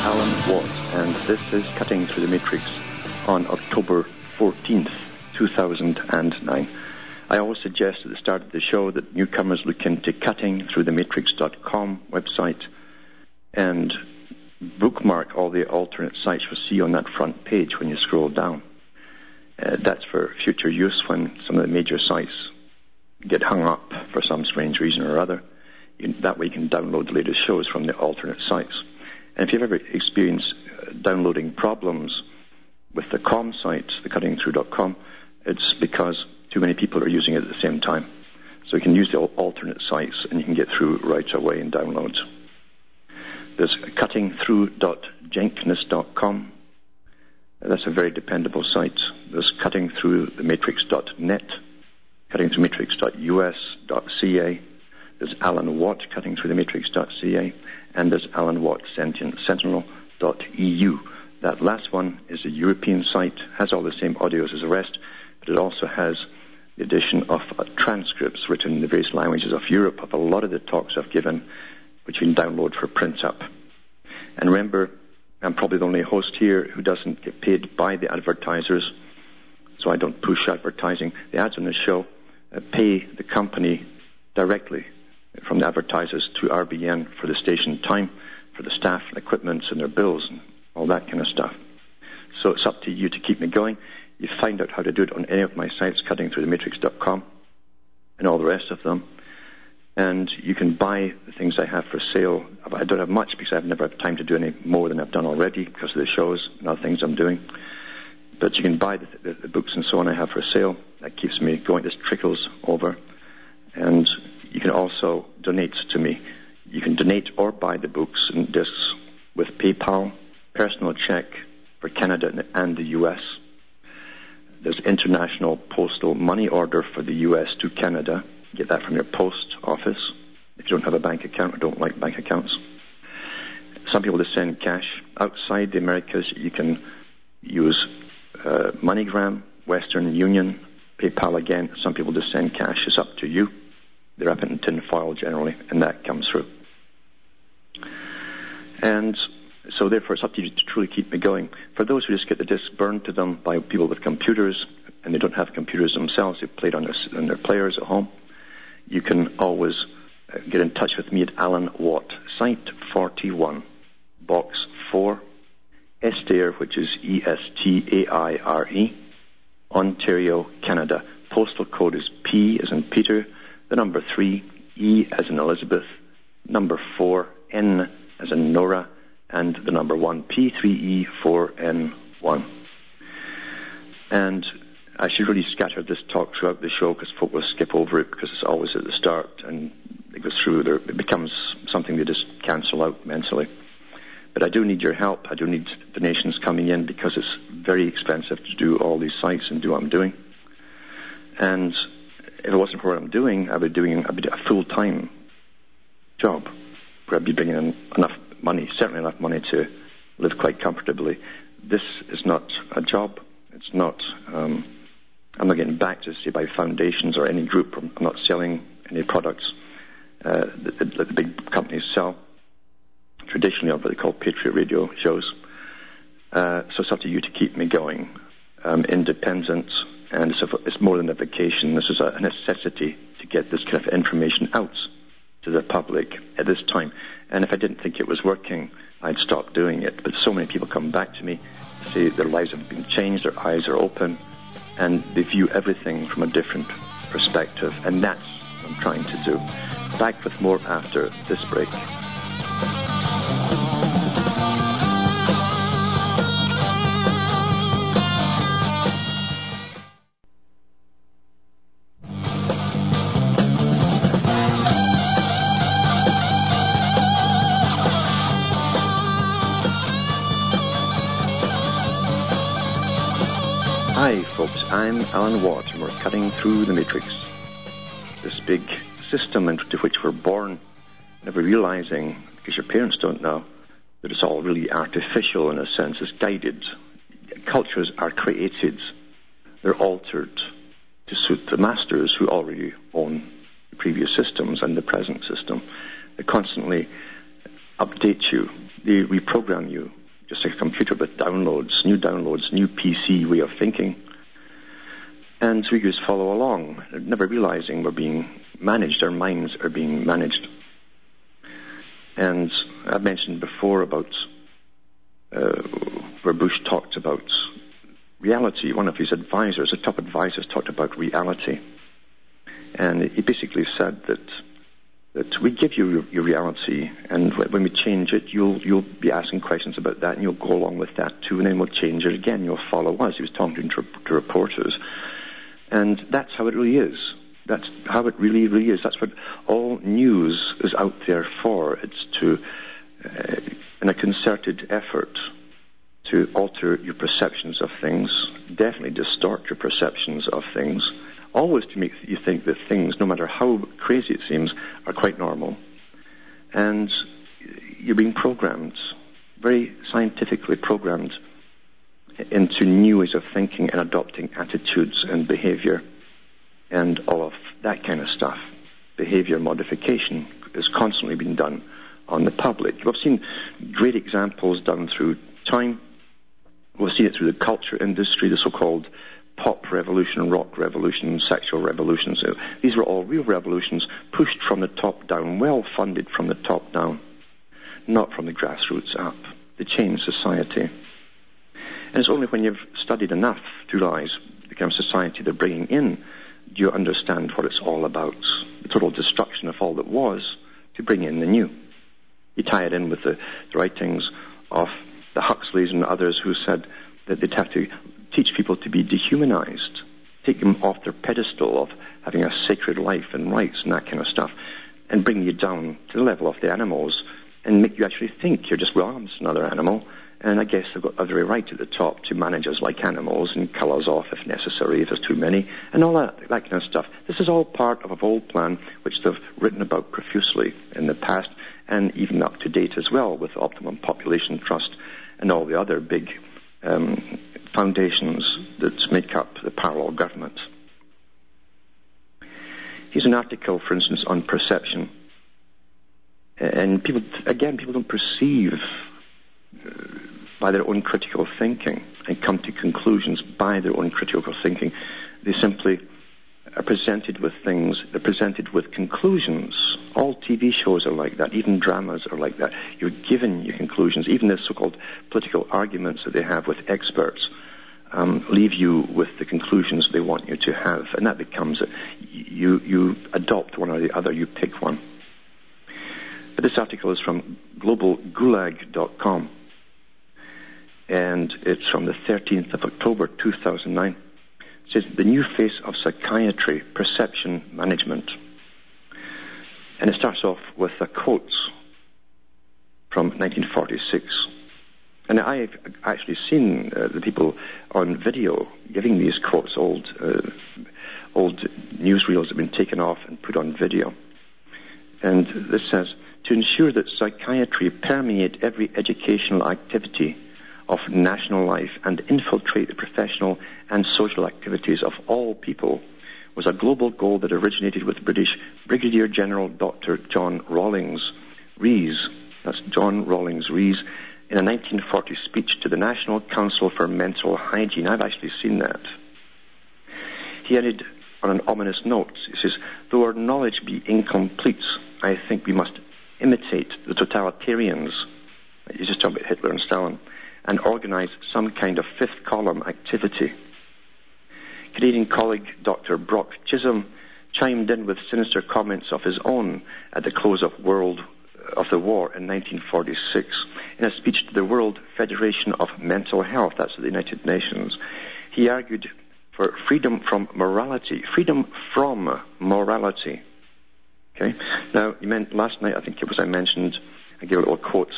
Alan Watt, and this is Cutting Through the Matrix on October 14th, 2009. I always suggest at the start of the show that newcomers look into cuttingthroughthematrix.com website and bookmark all the alternate sites you'll see on that front page when you scroll down. Uh, that's for future use when some of the major sites get hung up for some strange reason or other. You, that way you can download the latest shows from the alternate sites. And if you've ever experienced uh, downloading problems with the com site, the cuttingthrough.com, it's because too many people are using it at the same time. So you can use the alternate sites and you can get through right away in downloads. There's cuttingthrough.jenkness.com. That's a very dependable site. There's cuttingthroughthematrix.net, cuttingthroughmatrix.us.ca. There's Alan Watt, cuttingthroughthematrix.ca, and there's Alan Watt, sentinel.eu. That last one is a European site, has all the same audios as the rest, but it also has the addition of uh, transcripts written in the various languages of Europe of a lot of the talks I've given, which you can download for print up. And remember, I'm probably the only host here who doesn't get paid by the advertisers, so I don't push advertising. The ads on the show uh, pay the company directly from the advertisers to RBN for the station time, for the staff and equipment and their bills and all that kind of stuff. So it's up to you to keep me going. You find out how to do it on any of my sites, cuttingthroughthematrix.com and all the rest of them. And you can buy the things I have for sale. I don't have much because I've never had time to do any more than I've done already because of the shows and other things I'm doing. But you can buy the, the, the books and so on I have for sale. That keeps me going. This trickles over. And you can also donate to me. You can donate or buy the books and discs with PayPal, personal check for Canada and the US. There's international postal money order for the US to Canada. Get that from your post office if you don't have a bank account or don't like bank accounts. Some people just send cash. Outside the Americas, you can use uh, MoneyGram, Western Union, PayPal again. Some people just send cash. It's up to you. They're up in tin foil generally, and that comes through. And so therefore it's up to you to truly keep me going. For those who just get the disc burned to them by people with computers, and they don't have computers themselves, they play it on their, on their players at home, you can always uh, get in touch with me at Alan Watt, Site 41, Box 4, Estaire, which is E-S-T-A-I-R-E, Ontario, Canada. Postal code is P as in Peter, the number 3, E as in Elizabeth, number 4, N as in Nora, and the number 1, P3E4N1. And I should really scatter this talk throughout the show because folk will skip over it because it's always at the start and it goes through there. It becomes something they just cancel out mentally. But I do need your help. I do need donations coming in because it's very expensive to do all these sites and do what I'm doing. And if it wasn't for what I'm doing, I'd be doing I'd be a full-time job where I'd be bringing in enough money, certainly enough money to live quite comfortably. This is not a job. It's not. Um, I'm not getting backed, say, by foundations or any group. I'm not selling any products uh, that, that, the big companies sell. Traditionally, on what they call Patriot Radio shows. Uh, so it's up to you to keep me going. Um, independent, and it's, it's more than a vacation. This is a necessity to get this kind of information out to the public at this time. And if I didn't think it was working, I'd stop doing it. But so many people come back to me, say their lives have been changed, their eyes are open, and they view everything from a different perspective. And that's what I'm trying to do. Back with more after this break. And we're cutting through the matrix. This big system into which we're born, never realizing, because your parents don't know, that it's all really artificial in a sense. It's guided. Cultures are created. They're altered to suit the masters who already own the previous systems and the present system. They constantly update you. They reprogram you, just like a computer with downloads, new downloads, new PC way of thinking. And so we just follow along, never realizing we're being managed, our minds are being managed. And I've mentioned before about uh, where Bush talked about reality. One of his advisors, the top advisors, talked about reality. And he basically said that that we give you your, your, reality, and when we change it, you'll you'll be asking questions about that, and you'll go along with that too, and then we'll change it again. You'll follow us. He was talking to, to reporters, and that's how it really is. That's how it really, really is. That's what all news is out there for. It's to, uh, in a concerted effort, to alter your perceptions of things, definitely distort your perceptions of things always to make you think that things, no matter how crazy it seems, are quite normal. And you're being programmed, very scientifically programmed, into new ways of thinking and adopting attitudes and behavior and all of that kind of stuff. Behavior modification is constantly being done on the public. We've seen great examples done through time. We've seen it through the culture industry, the so-called pop revolution, rock revolution, sexual revolutions. These were all real revolutions pushed from the top down, well funded from the top down, not from the grassroots up. They changed society. And it's only when you've studied enough to realize of society they're bringing in do you understand what it's all about. The total destruction of all that was to bring in the new. You tie it in with the, the writings of the Huxleys and others who said that they'd have to teach people to be dehumanized, take them off their pedestal of having a sacred life and rights and that kind of stuff, and bring you down to the level of the animals and make you actually think you're just, well, I'm just another animal. And I guess they've got every right at the top to manage us like animals and kill us off if necessary, if there's too many, and all that, that kind of stuff. This is all part of a bold plan which they've written about profusely in the past and even up to date as well with Optimum Population Trust and all the other big um, foundations that make up the parallel government. Here's an article, for instance, on perception. And people, again, people don't perceive by their own critical thinking and come to conclusions by their own critical thinking. They simply are presented with things, they're presented with conclusions. All TV shows are like that, even dramas are like that. You're given your conclusions, even the so-called political arguments that they have with experts um, leave you with the conclusions they want you to have, and that becomes. You, you adopt one or the other, you pick one. This article is from globalgulag.com, and it's from the 13th of October 2009 It says the new face of psychiatry, perception management. And it starts off with a quote from 1946. And I've actually seen uh, the people on video giving these quotes. Old, uh, old newsreels have been taken off and put on video. And this says, to ensure that psychiatry permeate every educational activity of national life and infiltrate the professional and social activities of all people was a global goal that originated with British Brigadier General Dr. John Rawlings Rees. That's John Rawlings Rees in a 1940 speech to the National Council for Mental Hygiene. I've actually seen that. He added on an ominous note, he says, though our knowledge be incomplete, I think we must imitate the totalitarians. He's just talking about Hitler and Stalin and organize some kind of fifth column activity. Canadian colleague Dr. Brock Chisholm chimed in with sinister comments of his own at the close of World of the War in 1946 in a speech to the World Federation of Mental Health, that's the United Nations. He argued for freedom from morality, freedom from morality. Okay. Now, you meant last night, I think it was I mentioned, I gave a little quote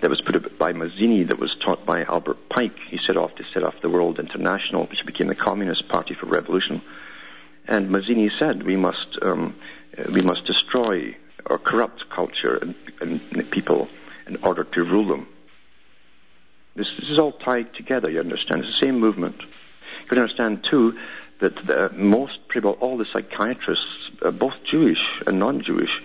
that was put up by Mazzini that was taught by Albert Pike. He set off to set off the World International, which became the Communist Party for Revolution. And Mazzini said, we must, um, we must destroy or corrupt culture and, and people in order to rule them. This, this, is all tied together, you understand. It's the same movement. You can understand, too, that the, most, probably all the psychiatrists, uh, both Jewish and non-Jewish,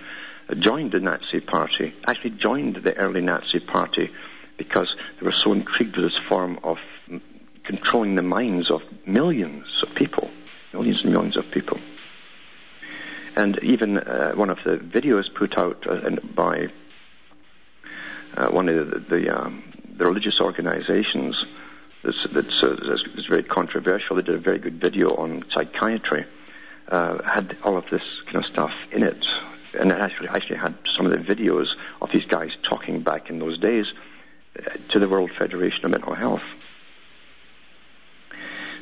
uh, joined the Nazi Party, actually joined the early Nazi Party because they were so intrigued with this form of controlling the minds of millions of people, millions and millions of people. And even uh, one of the videos put out uh, by uh, one of the, the, um, the religious organizations that's, that's, uh, that's, very controversial. They did a very good video on psychiatry. Uh, had all of this kind of stuff in it, and it actually actually had some of the videos of these guys talking back in those days uh, to the World Federation of Mental Health.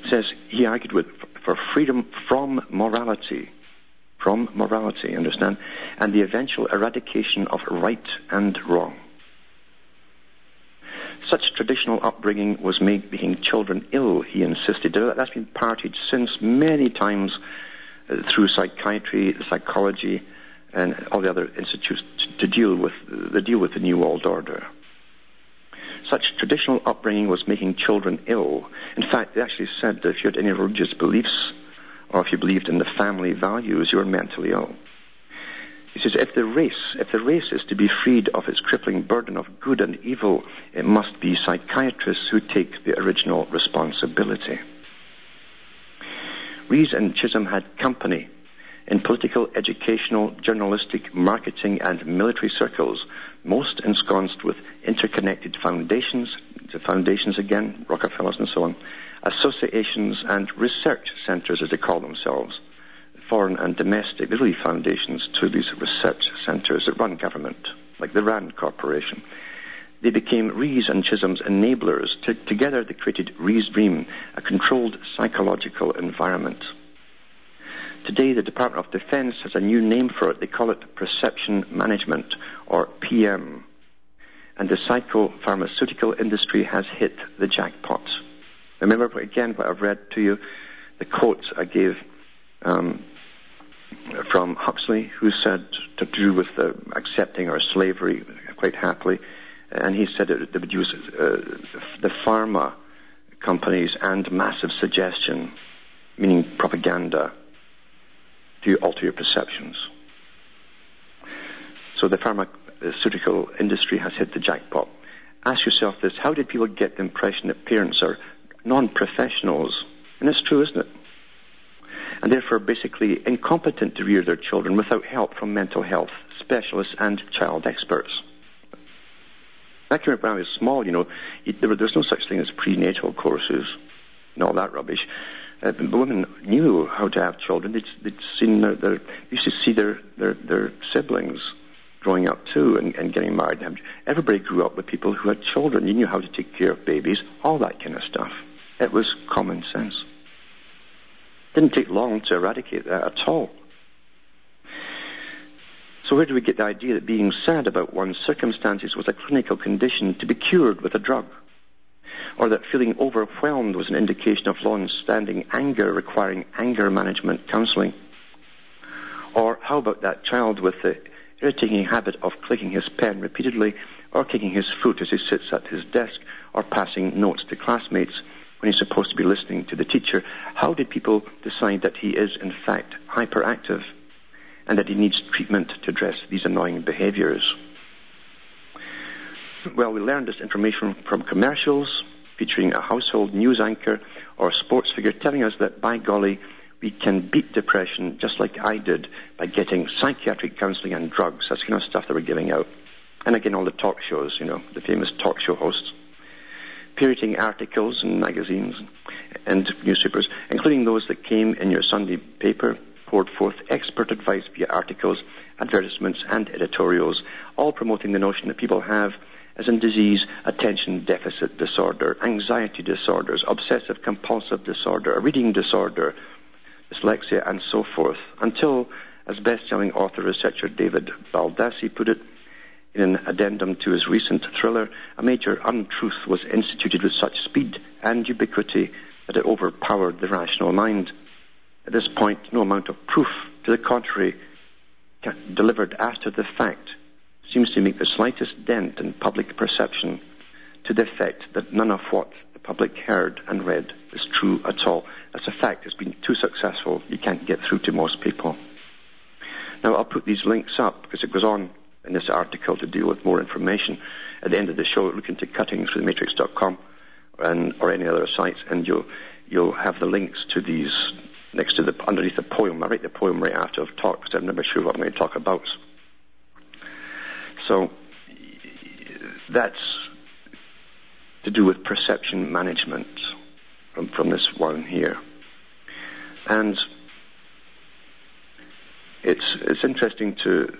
It says he argued with for freedom from morality, from morality, understand, and the eventual eradication of right and wrong. Such traditional upbringing was making children ill, he insisted. That's been parted since many times uh, through psychiatry, psychology, and all the other institutes to deal with the deal with the New World Order. Such traditional upbringing was making children ill. In fact, they actually said that if you had any religious beliefs, or if you believed in the family values, you were mentally ill. He says, if the race, if the race is to be freed of its crippling burden of good and evil, it must be psychiatrists who take the original responsibility. Rees and Chisholm had company in political, educational, journalistic, marketing, and military circles, most ensconced with interconnected foundations, the foundations again, Rockefellers and so on, associations and research centers as they call themselves foreign and domestic. There's really foundations to these research centres that run government, like the RAND Corporation. They became Rees and Chisholm's enablers. T- together they created Rees Dream, a controlled psychological environment. Today the Department of Defense has a new name for it. They call it Perception Management, or PM. And the psychopharmaceutical industry has hit the jackpot. Remember again what I've read to you, the quotes I gave um, from Huxley, who said to do with accepting our slavery quite happily, and he said it, would use uh, the pharma companies and massive suggestion, meaning propaganda, to alter your perceptions. So the pharmaceutical industry has hit the jackpot. Ask yourself this, how did people get the impression that parents are non-professionals? And it's true, isn't it? And therefore basically incompetent to rear their children without help from mental health specialists and child experts. Can when I was small, you know, there was no such thing as prenatal courses and all that rubbish. Uh, but women knew how to have children. They'd, they'd seen their, their, used to see their, their, their siblings growing up too and, and getting married. Everybody grew up with people who had children. You knew how to take care of babies, all that kind of stuff. It was common sense. Didn't take long to eradicate that at all. So where do we get the idea that being sad about one's circumstances was a clinical condition to be cured with a drug? Or that feeling overwhelmed was an indication of long-standing anger requiring anger management counseling? Or how about that child with the irritating habit of clicking his pen repeatedly or kicking his foot as he sits at his desk or passing notes to classmates when he's supposed to be listening to the teacher, how did people decide that he is in fact hyperactive and that he needs treatment to address these annoying behaviors? Well, we learned this information from commercials featuring a household news anchor or a sports figure telling us that, by golly, we can beat depression just like I did by getting psychiatric counseling and drugs. That's the kind of stuff that we're giving out. And again, all the talk shows, you know, the famous talk show hosts parroting articles in magazines and newspapers, including those that came in your Sunday paper, poured forth expert advice via articles, advertisements, and editorials, all promoting the notion that people have as in disease, attention deficit disorder, anxiety disorders, obsessive compulsive disorder, a reading disorder, dyslexia, and so forth, until, as best-selling author researcher David Baldacci put it, In an addendum to his recent thriller, a major untruth was instituted with such speed and ubiquity that it overpowered the rational mind. At this point, no amount of proof to the contrary delivered after the fact seems to make the slightest dent in public perception to the effect that none of what the public heard and read is true at all. As a fact, it's been too successful, you can't get through to most people. Now, I'll put these links up because it goes on in this article to deal with more information. At the end of the show, look into cuttingsthroughthematrix.com and, or any other sites, and you'll, you'll have the links to these next to the, underneath the poem. I write the poem right after I've talked because I'm never sure what I'm going to talk about. So, that's to do with perception management from, from this one here. And it's, it's interesting to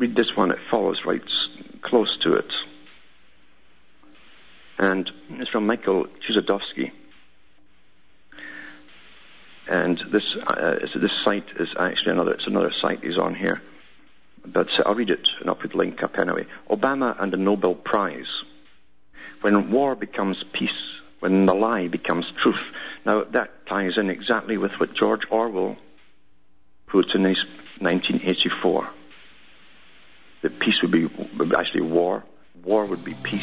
read this one. It follows right close to it. And it's from Michael Chossudovsky. And this, uh, this site is actually another, it's another site he's on here. But I'll read it and I'll put the link up anyway. Obama and the Nobel Prize. When war becomes peace, when the lie becomes truth. Now that ties in exactly with what George Orwell put in his 1984. That peace would be actually war. War would be peace.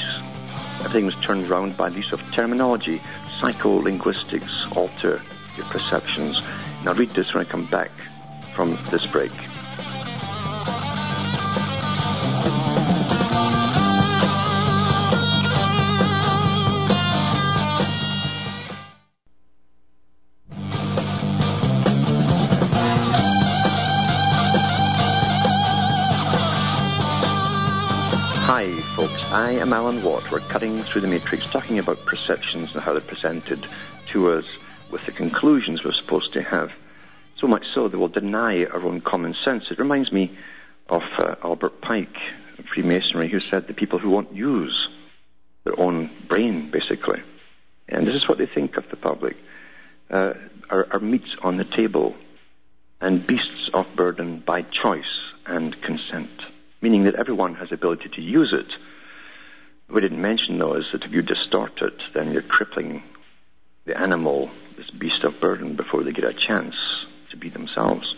Everything was turned around by the use of terminology. Psycholinguistics alter your perceptions. Now read this when I come back from this break. Alan Watt. We're cutting through the matrix, talking about perceptions and how they're presented to us with the conclusions we're supposed to have. So much so they will deny our own common sense. It reminds me of uh, Albert Pike, Freemasonry, who said the people who won't use their own brain, basically. And this is what they think of the public. Uh, are, are meats on the table and beasts of burden by choice and consent, meaning that everyone has the ability to use it we didn't mention, though, is that if you distort it, then you're crippling the animal, this beast of burden, before they get a chance to be themselves.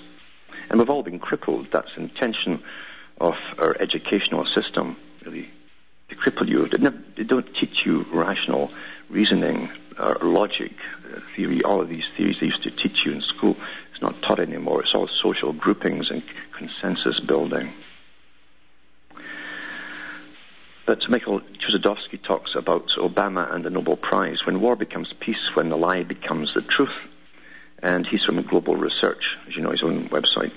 And we've all been crippled. That's the intention of our educational system, really, to cripple you. They, don't teach you rational reasoning or logic uh, theory. All of these theories they used to teach you in school. It's not taught anymore. It's all social groupings and consensus building. But Michael Chossudovsky talks about Obama and the Nobel Prize. When war becomes peace, when the lie becomes the truth. And he's from Global Research, as you know, his own website.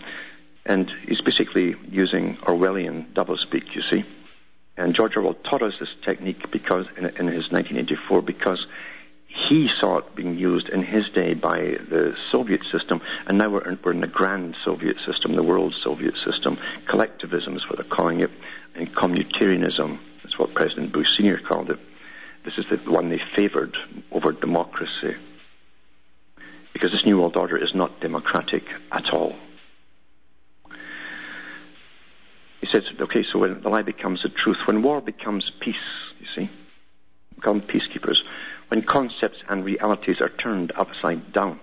And he's basically using Orwellian doublespeak, you see. And George Orwell taught us this technique because in, in his 1984 because he saw it being used in his day by the Soviet system, and now we're in, we're in the grand Soviet system, the world Soviet system. Collectivism is what they're calling it, and communitarianism that's what President Bush Sr. called it. This is the one they favored over democracy. Because this New World Order is not democratic at all. He says, okay, so when the lie becomes the truth, when war becomes peace, you see, become peacekeepers, when concepts and realities are turned upside down,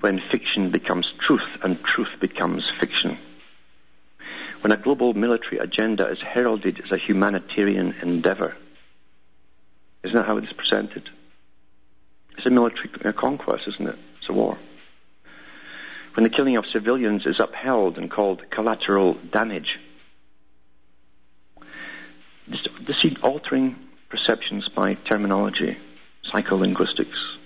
when fiction becomes truth and truth becomes fiction when a global military agenda is heralded as a humanitarian endeavor. Isn't that how it is presented? It's a military conquest, isn't it? It's a war. When the killing of civilians is upheld and called collateral damage. This, this altering perceptions by terminology, psycholinguistics.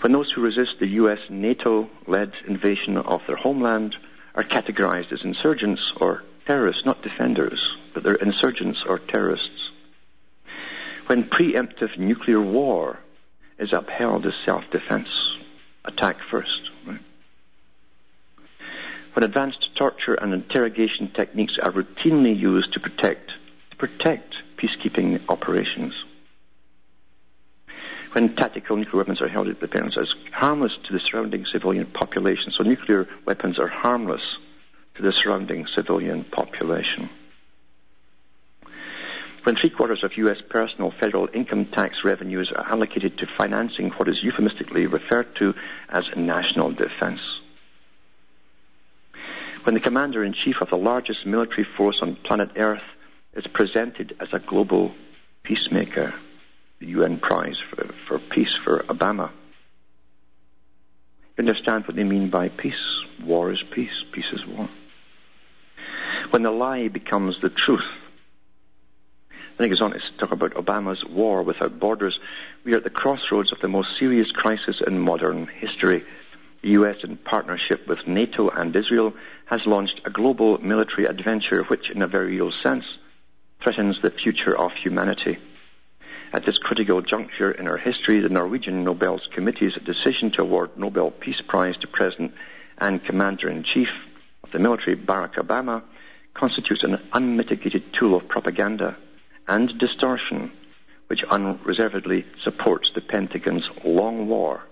When those who resist the US NATO led invasion of their homeland are categorized as insurgents or terrorists, not defenders, but they're insurgents or terrorists. When preemptive nuclear war is upheld as self-defense, attack first. Right? When advanced torture and interrogation techniques are routinely used to protect to protect peacekeeping operations. When tactical nuclear weapons are held at the defense as harmless to the surrounding civilian population. So nuclear weapons are harmless to the surrounding civilian population. When three quarters of U.S. personal federal income tax revenues are allocated to financing what is euphemistically referred to as national defense. When the commander in chief of the largest military force on planet Earth is presented as a global peacemaker, the UN Prize for, for Peace for Obama. You understand what they mean by peace? War is peace, peace is war. When the lie becomes the truth, then he goes on to talk about Obama's war without borders. We are at the crossroads of the most serious crisis in modern history. The U.S., in partnership with NATO and Israel, has launched a global military adventure which, in a very real sense, threatens the future of humanity. At this critical juncture in our history, the Norwegian Nobel Committee's decision to award Nobel Peace Prize to President and Commander-in-Chief of the military Barack Obama constitutes an unmitigated tool of propaganda and distortion which unreservedly supports the Pentagon's long war.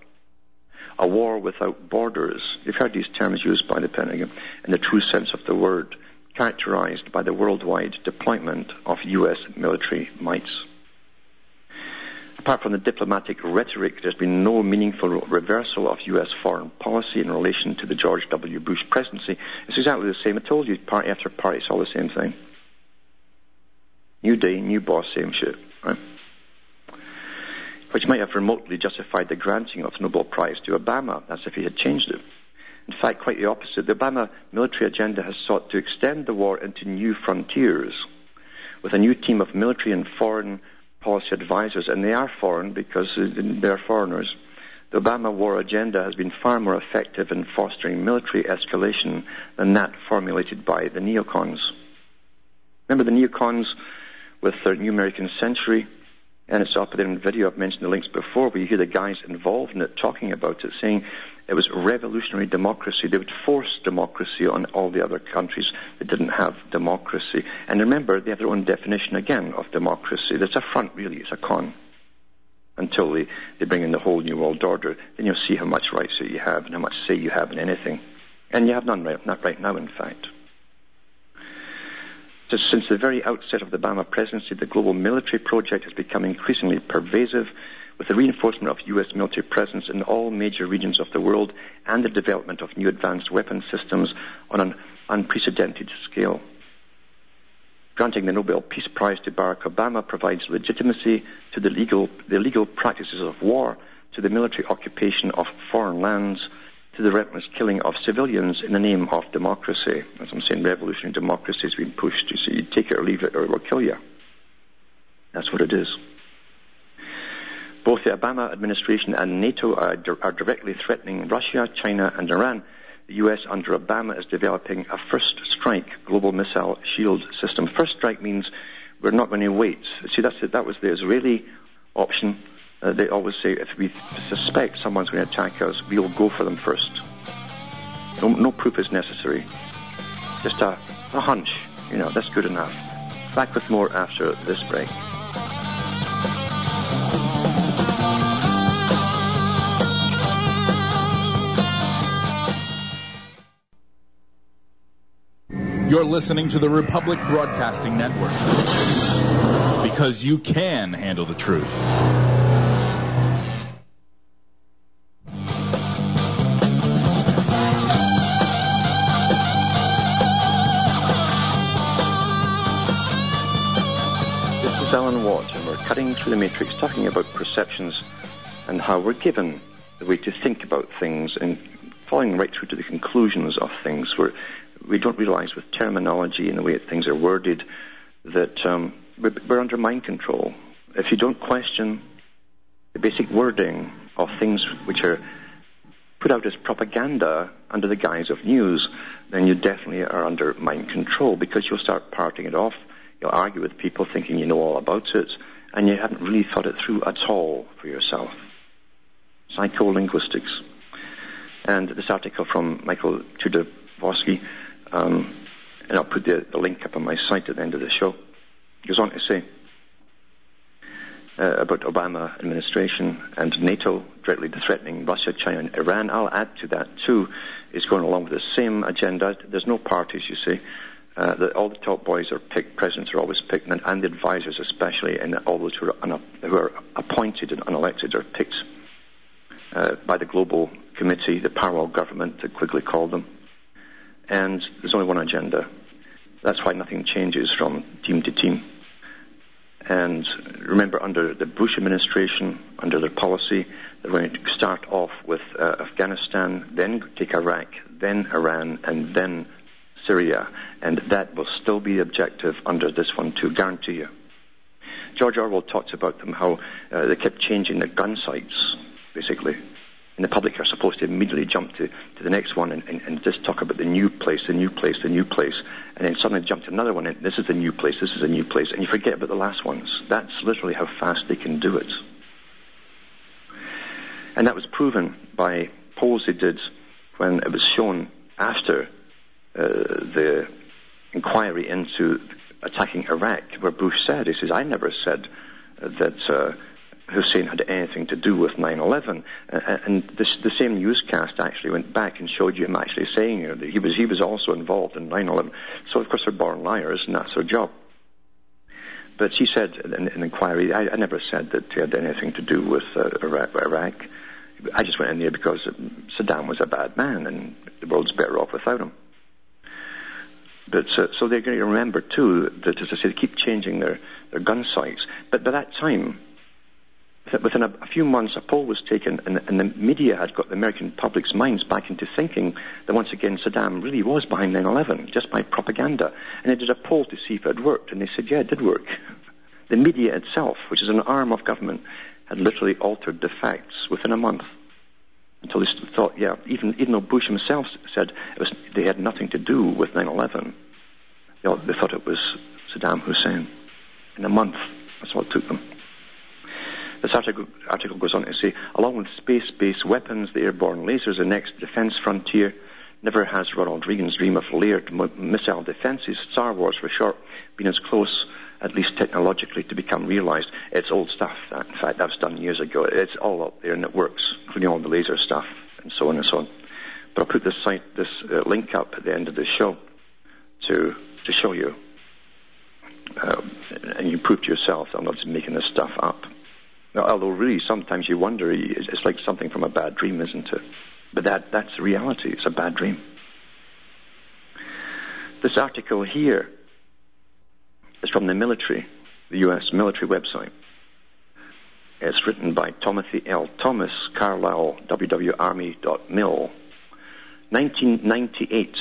A war without borders. You've heard these terms used by the Pentagon in the true sense of the word, characterized by the worldwide deployment of U.S. military mights. Apart from the diplomatic rhetoric, there's been no meaningful reversal of U.S. foreign policy in relation to the George W. Bush presidency. It's exactly the same. I told you, party after party, it's all the same thing. New day, new boss, same shit, right? Which might have remotely justified the granting of the Nobel Prize to Obama, as if he had changed it. In fact, quite the opposite. The Obama military agenda has sought to extend the war into new frontiers with a new team of military and foreign policy advisors, and they are foreign because they're foreigners. The Obama war agenda has been far more effective in fostering military escalation than that formulated by the neocons. Remember the neocons with their New American Century? And it's up there in the video. I've mentioned the links before, where you hear the guys involved in it talking about it, saying it was revolutionary democracy. They would force democracy on all the other countries that didn't have democracy. And remember, they have their own definition again of democracy. That's a front, really. It's a con. Until they, they bring in the whole New World Order, then you'll see how much rights that you have and how much say you have in anything. And you have none right, not right now, in fact. So since the very outset of the Obama presidency, the global military project has become increasingly pervasive with the reinforcement of U.S. military presence in all major regions of the world and the development of new advanced weapon systems on an unprecedented scale. Granting the Nobel Peace Prize to Barack Obama provides legitimacy to the legal, the legal practices of war, to the military occupation of foreign lands, to the relentless killing of civilians in the name of democracy. As I'm saying, revolutionary democracy has been pushed. You see, you take it or leave it, or it will kill you. That's what it is. Both the Obama administration and NATO are, are directly threatening Russia, China, and Iran. The U.S. under Obama is developing a first strike global missile shield system. First strike means we're not going to wait. See, that's it. that was the Israeli option. Uh, they always say if we suspect someone's going to attack us, we'll go for them first. No, no proof is necessary. Just a, a hunch. You know, that's good enough. Back with more after this break. You're listening to the Republic Broadcasting Network because you can handle the truth. This is Alan Watt, and we're cutting through the matrix, talking about perceptions and how we're given the way to think about things and following right through to the conclusions of things. We're we don't realize with terminology and the way things are worded that um, we're under mind control. If you don't question the basic wording of things which are put out as propaganda under the guise of news, then you definitely are under mind control because you'll start parting it off. You'll argue with people thinking you know all about it, and you haven't really thought it through at all for yourself. Psycholinguistics. And this article from Michael Chossudovsky um, and I'll put the, the, link up on my site at the end of the show. He goes on to say uh, about Obama administration and NATO directly threatening Russia, China, and Iran. I'll add to that too. It's going along with the same agenda. There's no parties, you see. Uh, the, all the top boys are picked, presidents are always picked, and, and the advisors especially, and all those who are, un, who are appointed and unelected are picked uh, by the global committee, the parallel government, that Quigley called them. And there's only one agenda. That's why nothing changes from team to team. And remember, under the Bush administration, under their policy, they're going to start off with uh, Afghanistan, then take Iraq, then Iran, and then Syria. And that will still be the objective under this one, to guarantee you. George Orwell talks about them, how uh, they kept changing their gun sights, basically. And the public are supposed to immediately jump to, to the next one and, and, and just talk about the new place, the new place, the new place and then suddenly jump to another one, and this is the new place, this is a new place, and you forget about the last ones. That's literally how fast they can do it. And that was proven by polls they did when it was shown after uh, the inquiry into attacking Iraq, where Bush said, he says, I never said that uh, Hussein had anything to do with 9/11, uh, and this, the same newscast actually went back and showed you him actually saying you know, that he was he was also involved in 9/11. So of course they're born liars, and that's their job. But she said in an inquiry, I, I, never said that he had anything to do with uh, Iraq. I just went in there because Saddam was a bad man, and the world's better off without him. But uh, so they're going to remember too that, as I say, they keep changing their, their gun sights. But by that time, within a, few months, a poll was taken, and, and, the media had got the American public's minds back into thinking that once again Saddam really was behind 9/11 just by propaganda. And they did a poll to see if it had worked, and they said, yeah, it did work. The media itself, which is an arm of government, had literally altered the facts within a month. Until they thought, yeah, even even though Bush himself said was, they had nothing to do with 9/11, they, they thought it was Saddam Hussein. In a month, that's what it took them. This article, article goes on to say, along with space-based weapons, the airborne lasers, the next defense frontier, never has Ronald Reagan's dream of layered missile defenses, Star Wars for short, been as close, at least technologically, to become realized. It's old stuff. That, in fact, that was done years ago. It's all up there and it works, including all the laser stuff and so on and so on. But I'll put this site, this uh, link up at the end of the show to to show you, uh, and you prove to yourself I'm not just making this stuff up. Although really sometimes you wonder, it's like something from a bad dream, isn't it? But that, that's reality. It's a bad dream. This article here is from the military, the U.S. military website. It's written by Timothy L. Thomas, Carlisle, wwarmy.mil. 1998.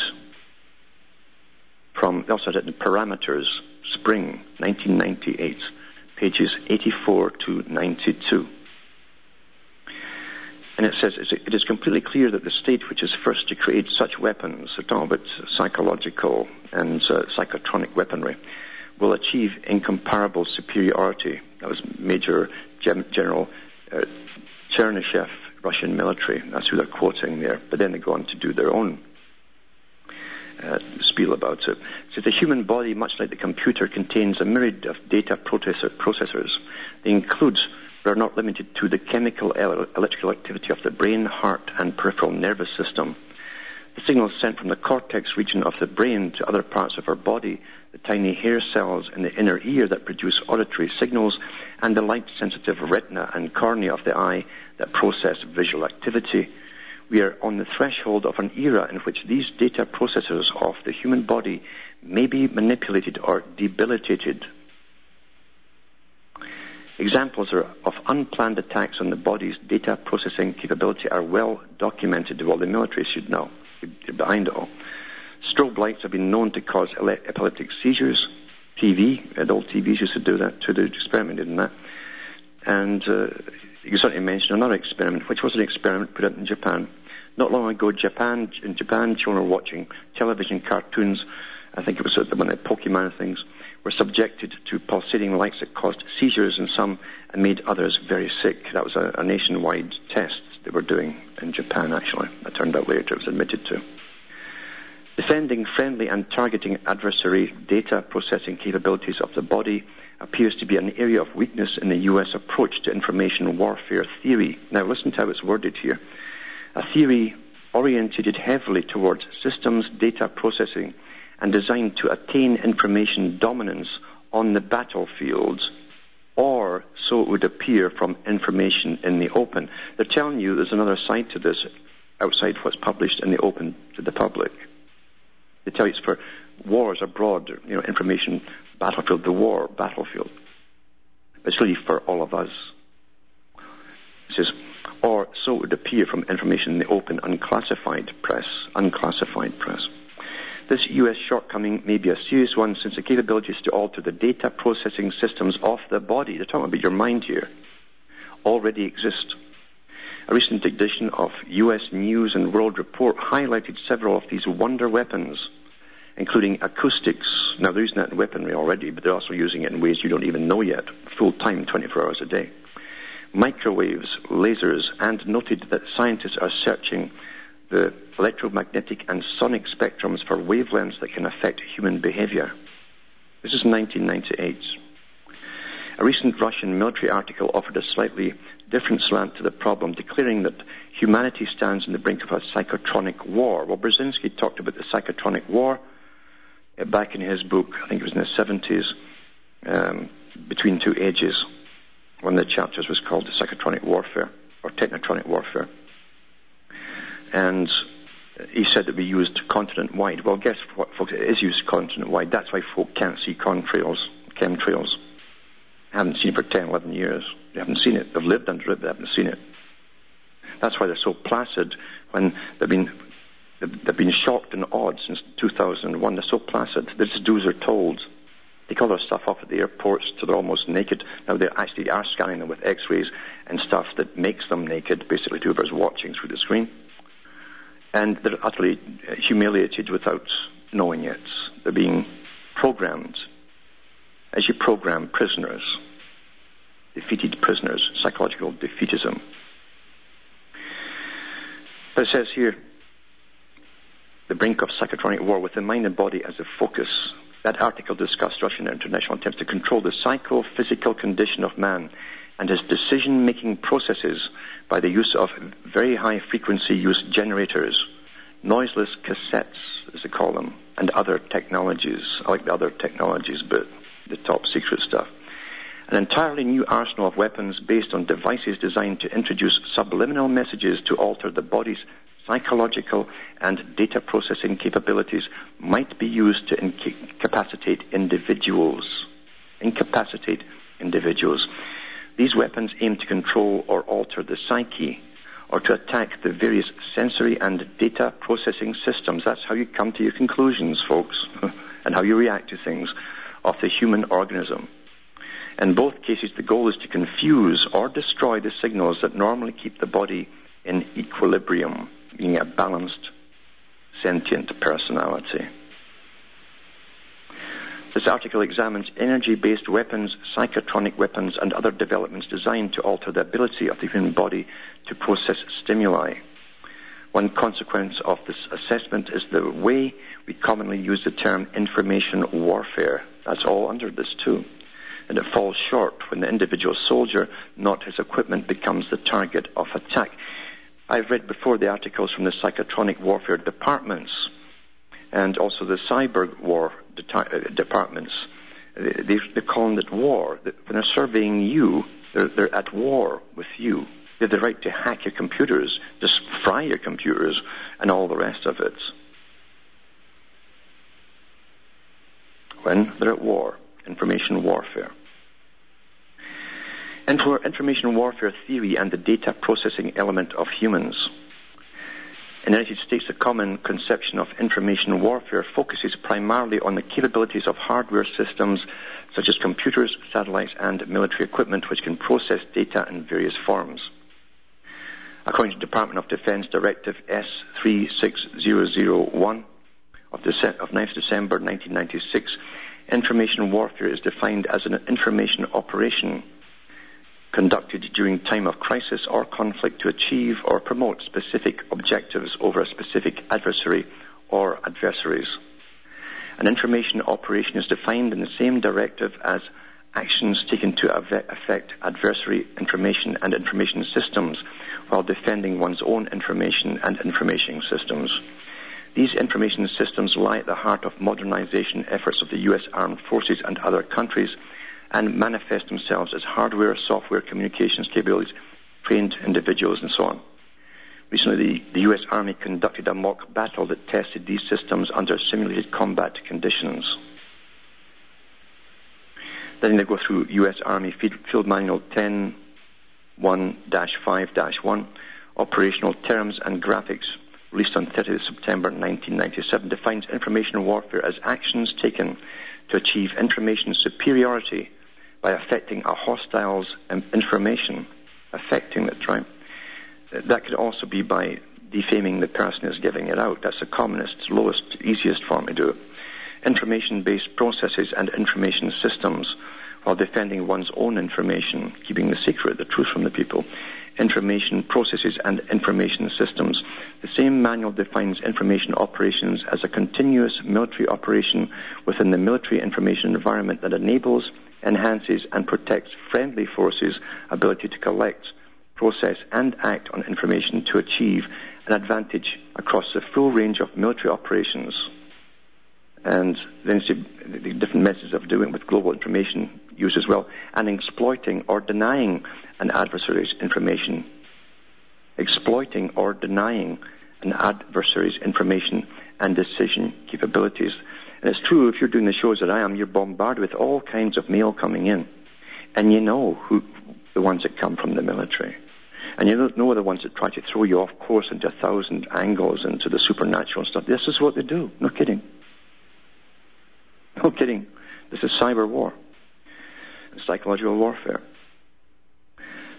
From, also had parameters, spring, 1998 pages 84 to 92. And it says it is completely clear that the state which is first to create such weapons, talking about psychological and uh, psychotronic weaponry, will achieve incomparable superiority. That was Major General uh, Chernyshev, Russian military. That's who they're quoting there. But then they go on to do their own uh, spiel about it. So the human body, much like the computer, contains a myriad of data processor, processors. They include, but are not limited to, the chemical electrical activity of the brain, heart, and peripheral nervous system. The signals sent from the cortex region of the brain to other parts of our body, the tiny hair cells in the inner ear that produce auditory signals, and the light-sensitive retina and cornea of the eye that process visual activity we are on the threshold of an era in which these data processors of the human body may be manipulated or debilitated. Examples of unplanned attacks on the body's data processing capability are well documented. Well, the military should know. Behind it all. Strobe lights have been known to cause epileptic seizures. TV, adult TVs used to do that, to do experimented in that. And uh, you certainly mention another experiment, which was an experiment put out in Japan. Not long ago, Japan, in Japan, children were watching television cartoons. I think it was one of the Pokemon things. Were subjected to pulsating lights that caused seizures in some and made others very sick. That was a, a nationwide test they were doing in Japan. Actually, it turned out later it was admitted to. Defending friendly and targeting adversary data processing capabilities of the body appears to be an area of weakness in the U.S. approach to information warfare theory. Now, listen to how it's worded here. A theory orientated heavily towards systems data processing and designed to attain information dominance on the battlefields, or so it would appear from information in the open. They're telling you there's another side to this outside what's published in the open to the public. They tell you it's for wars abroad, you know, information battlefield, the war battlefield. It's really for all of us. It says, or so it would appear from information in the open unclassified press, unclassified press. This U.S. shortcoming may be a serious one since the capabilities to alter the data processing systems of the body, they're talking about your mind here, already exist. A recent edition of U.S. News and World Report highlighted several of these wonder weapons, including acoustics. Now, they're using that in weaponry already, but they're also using it in ways you don't even know yet, full time, 24 hours a day. Microwaves, lasers, and noted that scientists are searching the electromagnetic and sonic spectrums for wavelengths that can affect human behavior. This is 1998. A recent Russian military article offered a slightly different slant to the problem, declaring that humanity stands on the brink of a psychotronic war. Well, Brzezinski talked about the psychotronic war back in his book, I think it was in the 70s, um, Between Two Ages. One of the chapters was called the Psychotronic Warfare, or Technotronic Warfare and he said that we used continent wide. Well, guess what, folks? It is used continent wide. That's why folk can't see contrails, chemtrails. Haven't seen it for 10, 11 years. They haven't seen it. They've lived under it, but they haven't seen it. That's why they're so placid when they've been they've been shocked and awed since 2001. They're so placid. They just do as they're told. They call their stuff off at the airports till they're almost naked. Now they actually are scanning them with X-rays and stuff that makes them naked, basically to whoever's watching through the screen and they're utterly humiliated without knowing it. They're being programmed as you program prisoners, defeated prisoners, psychological defeatism. But it says here, the brink of psychotronic war with the mind and body as a focus. That article discussed Russian international attempts to control the psycho-physical condition of man and his decision-making processes by the use of very high frequency use generators, noiseless cassettes, as they call them, and other technologies. I like the other technologies, but the top secret stuff. An entirely new arsenal of weapons based on devices designed to introduce subliminal messages to alter the body's psychological and data processing capabilities might be used to incapacitate individuals. Incapacitate individuals. These weapons aim to control or alter the psyche or to attack the various sensory and data processing systems. That's how you come to your conclusions, folks, and how you react to things of the human organism. In both cases, the goal is to confuse or destroy the signals that normally keep the body in equilibrium, being a balanced, sentient personality. This article examines energy-based weapons, psychotronic weapons, and other developments designed to alter the ability of the human body to process stimuli. One consequence of this assessment is the way we commonly use the term information warfare. That's all under this too. And it falls short when the individual soldier, not his equipment, becomes the target of attack. I've read before the articles from the psychotronic warfare departments and also the cyber war uh, departments. They, are calling it war. When they're surveying you, they're, they're at war with you. They have the right to hack your computers, just fry your computers, and all the rest of it. When they're at war, information warfare. And for information warfare theory and the data processing element of humans. In the United States, the common conception of information warfare focuses primarily on the capabilities of hardware systems such as computers, satellites, and military equipment which can process data in various forms. According to Department of Defense Directive S36001 of, the, of 9th December 1996, information warfare is defined as an information operation conducted during time of crisis or conflict to achieve or promote specific objectives over a specific adversary or adversaries. An information operation is defined in the same directive as actions taken to affect adversary information and information systems while defending one's own information and information systems. These information systems lie at the heart of modernization efforts of the U.S. Armed Forces and other countries and manifest themselves as hardware, software, communications capabilities, trained individuals, and so on. Recently, the, the U.S. Army conducted a mock battle that tested these systems under simulated combat conditions. Then they go through U.S. Army Field Manual 10 1 5 1, Operational Terms and Graphics, released on 30 September 1997, defines information warfare as actions taken to achieve information superiority by affecting a hostile's information, affecting it, right? That could also be by defaming the person who's giving it out. That's the commonest, lowest, easiest form to do it. Information-based processes and information systems while defending one's own information, keeping the secret, the truth from the people. Information processes and information systems. The same manual defines information operations as a continuous military operation within the military information environment that enables, enhances, and protects friendly forces' ability to collect, process, and act on information to achieve an advantage across the full range of military operations. And then the different methods of doing with global information use as well, and exploiting or denying an adversary's information. Exploiting or denying an adversary's information and decision capabilities. And it's true if you're doing the shows that I am, you're bombarded with all kinds of mail coming in. And you know who the ones that come from the military. And you know the ones that try to throw you off course into a thousand angles into the supernatural and stuff. This is what they do. No kidding. No kidding. This is cyber war. Psychological warfare.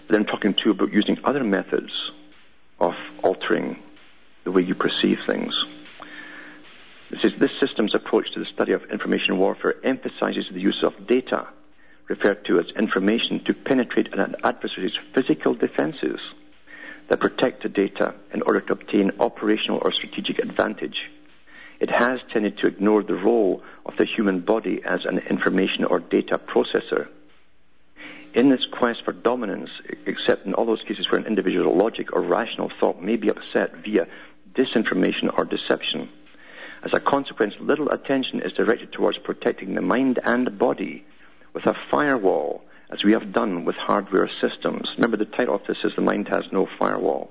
But I'm talking too about using other methods of altering the way you perceive things. This, is, this system's approach to the study of information warfare emphasizes the use of data referred to as information to penetrate an adversary's physical defenses that protect the data in order to obtain operational or strategic advantage. It has tended to ignore the role of the human body as an information or data processor. In this quest for dominance, except in all those cases where an individual's logic or rational thought may be upset via disinformation or deception. As a consequence, little attention is directed towards protecting the mind and body with a firewall, as we have done with hardware systems. Remember, the title of this is The Mind Has No Firewall.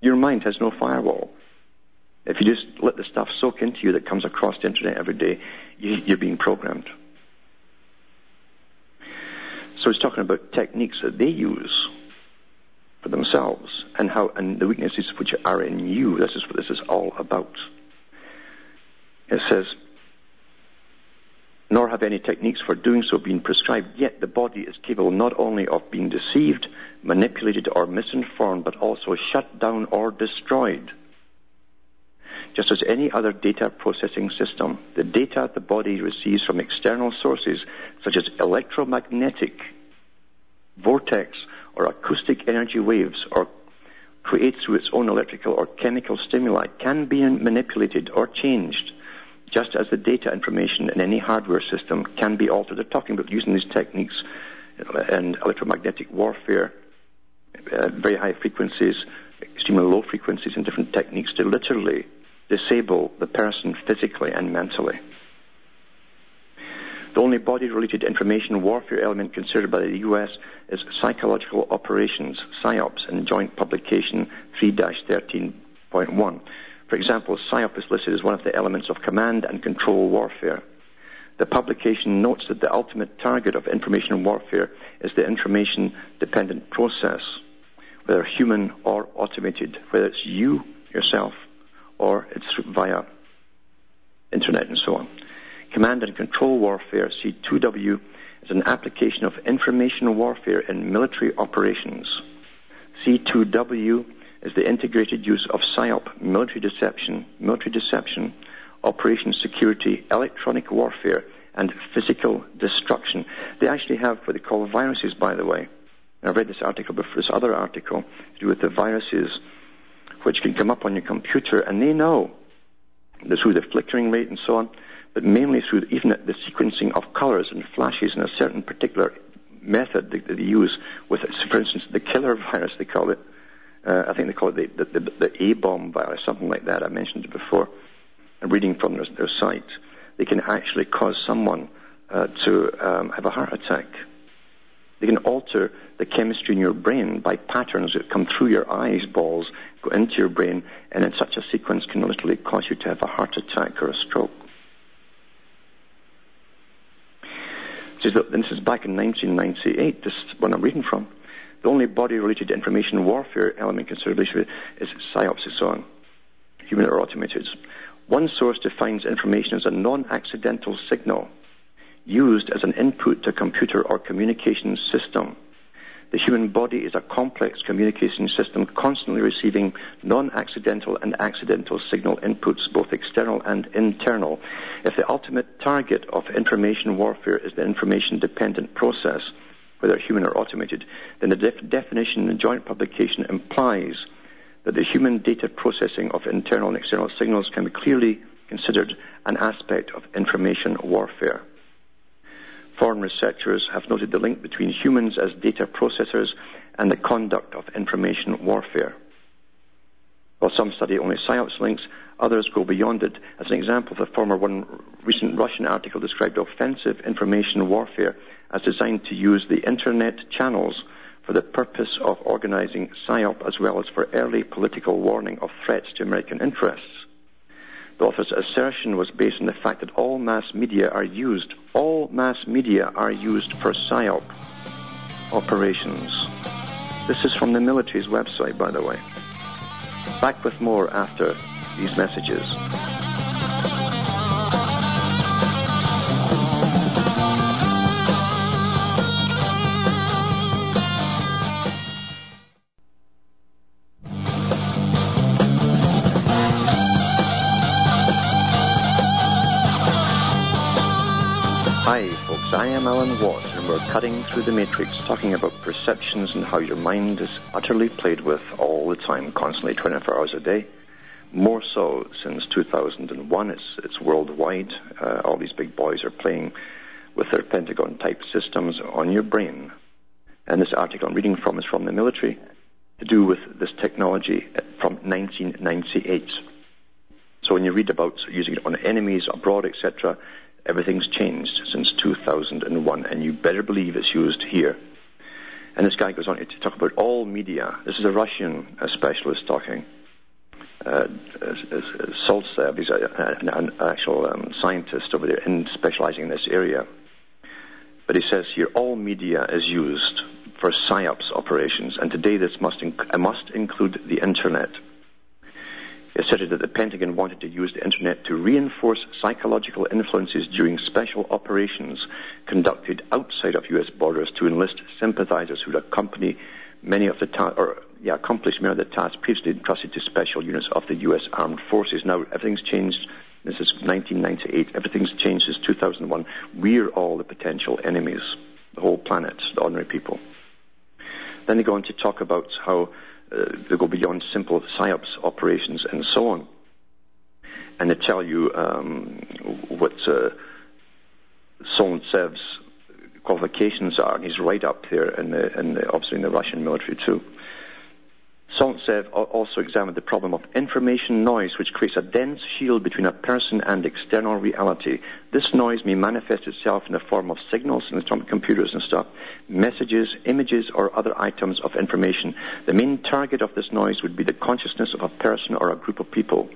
Your mind has no firewall. If you just let the stuff soak into you that comes across the internet every day, you're being programmed. So he's talking about techniques that they use for themselves and how and the weaknesses which are in you. This is what this is all about. It says, nor have any techniques for doing so been prescribed, yet the body is capable not only of being deceived, manipulated, or misinformed, but also shut down or destroyed. Just as any other data processing system, the data the body receives from external sources, such as electromagnetic, vortex, or acoustic energy waves, or creates through its own electrical or chemical stimuli, can be manipulated or changed just as the data information in any hardware system can be altered. They're talking about using these techniques in electromagnetic warfare, uh, very high frequencies, extremely low frequencies, and different techniques to literally disable the person physically and mentally. The only body-related information warfare element considered by the U.S. is psychological operations, PSYOPs, in Joint Publication 3-13.1. For example, PSYOP is listed as one of the elements of command and control warfare. The publication notes that the ultimate target of information warfare is the information dependent process, whether human or automated, whether it's you yourself or it's via internet and so on. Command and control warfare, C2W, is an application of information warfare in military operations. C2W is the integrated use of PSYOP, military deception, military deception, operation security, electronic warfare, and physical destruction. They actually have what they call viruses, by the way. I read this article before, this other article to do with the viruses which can come up on your computer, and they know this through the flickering rate and so on, but mainly through even the sequencing of colors and flashes in a certain particular method that they use with, for instance, the killer virus, they call it, Uh, I think they call it the, the, the, the A-bomb virus, something like that. I mentioned it before. And reading from their, their site, they can actually cause someone uh, to um, have a heart attack. They can alter the chemistry in your brain by patterns that come through your eyes balls, go into your brain, and in such a sequence can literally cause you to have a heart attack or a stroke. This is back in 1998, this is what I'm reading from. The only body-related information warfare element considered is psyops so on, human or automated. One source defines information as a non-accidental signal used as an input to a computer or communication system. The human body is a complex communication system constantly receiving non-accidental and accidental signal inputs, both external and internal. If the ultimate target of information warfare is the information-dependent process, whether human or automated, then the def- definition in the joint publication implies that the human data processing of internal and external signals can be clearly considered an aspect of information warfare. Foreign researchers have noted the link between humans as data processors and the conduct of information warfare. While some study only PSYOPs links, others go beyond it. As an example, the former one recent Russian article described offensive information warfare as designed to use the internet channels for the purpose of organizing PSYOP as well as for early political warning of threats to American interests. The author's assertion was based on the fact that all mass media are used, all mass media are used for PSYOP operations. This is from the military's website, by the way. Back with more after these messages. And we're cutting through the matrix, talking about perceptions and how your mind is utterly played with all the time, constantly 24 hours a day. More so since 2001, it's, it's worldwide. Uh, all these big boys are playing with their Pentagon type systems on your brain. And this article I'm reading from is from the military to do with this technology from 1998. So when you read about using it on enemies abroad, etc., Everything's changed since 2001, and you better believe it's used here. And this guy goes on to talk about all media. This is a Russian uh, specialist talking. Uh, Solntsev, he's a, an, an, actual um, scientist over there in specializing in this area. But he says here, all media is used for PSYOPs operations, and today this must, inc- must include the internet asserted that the Pentagon wanted to use the internet to reinforce psychological influences during special operations conducted outside of U.S. borders to enlist sympathizers who would accompany many of the ta- or yeah, accomplish many of the tasks previously entrusted to special units of the U.S. Armed Forces. Now everything's changed. This is 1998. Everything's changed since 2001. We're all the potential enemies, the whole planet, the ordinary people. Then they go on to talk about how they go beyond simple PSYOPs operations and so on. And they tell you um, what uh, qualifications are, and he's right up there, in the, in the, obviously in the Russian military too. Solntsev also examined the problem of information noise, which creates a dense shield between a person and external reality. This noise may manifest itself in the form of signals in computers and stuff, messages, images, or other items of information. The main target of this noise would be the consciousness of a person or a group of people.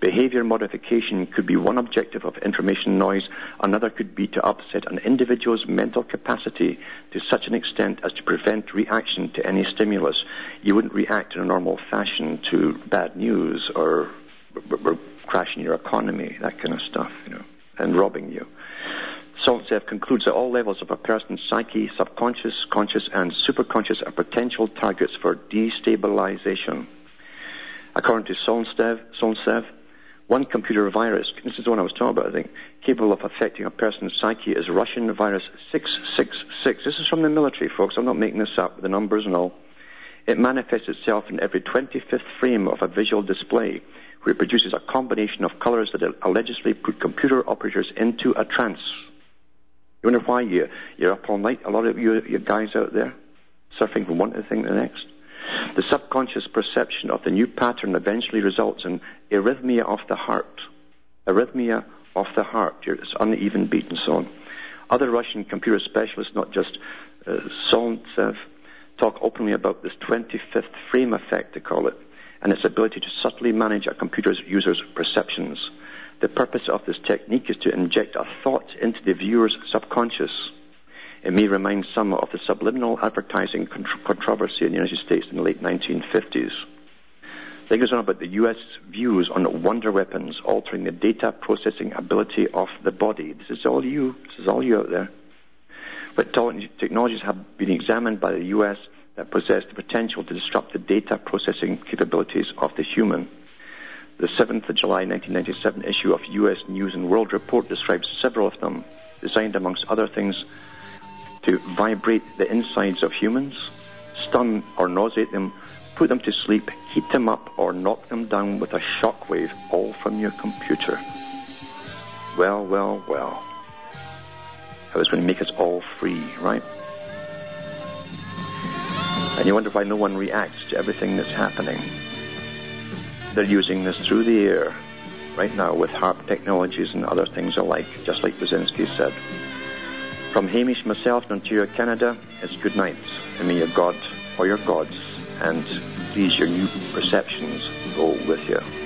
Behavior modification could be one objective of information noise. Another could be to upset an individual's mental capacity to such an extent as to prevent reaction to any stimulus. You wouldn't react in a normal fashion to bad news or crashing your economy, that kind of stuff, you know, and robbing you. Solntsev concludes that all levels of a person's psyche, subconscious, conscious, and superconscious are potential targets for destabilization. According to Solntsev one computer virus, this is the one I was talking about, I think, capable of affecting a person's psyche is Russian virus 666. This is from the military, folks. I'm not making this up, the numbers and all. It manifests itself in every 25th frame of a visual display, where it produces a combination of colors that allegedly put computer operators into a trance. You wonder why you, you're up all night, a lot of you, you guys out there, surfing from one thing to the next? The subconscious perception of the new pattern eventually results in arrhythmia of the heart. Arrhythmia of the heart. It's uneven beat and so on. Other Russian computer specialists, not just uh, Solntsev, talk openly about this 25th frame effect, they call it, and its ability to subtly manage a computer user's perceptions. The purpose of this technique is to inject a thought into the viewer's subconscious. It may remind some of the subliminal advertising controversy in the United States in the late 1950s. They goes on about the U.S. views on wonder weapons altering the data processing ability of the body. This is all you. This is all you out there. But technologies have been examined by the U.S. that possess the potential to disrupt the data processing capabilities of the human. The 7th of July 1997 issue of U.S. News and World Report describes several of them, designed amongst other things to vibrate the insides of humans, stun or nauseate them, put them to sleep, heat them up, or knock them down with a shockwave, all from your computer. Well, well, well. I was going to make us all free, right? And you wonder why no one reacts to everything that's happening. They're using this through the air right now with HAARP technologies and other things alike, just like Brzezinski said. From Hamish myself in Ontario, Canada, it's good night. And may your God or your gods and these your new perceptions go with you.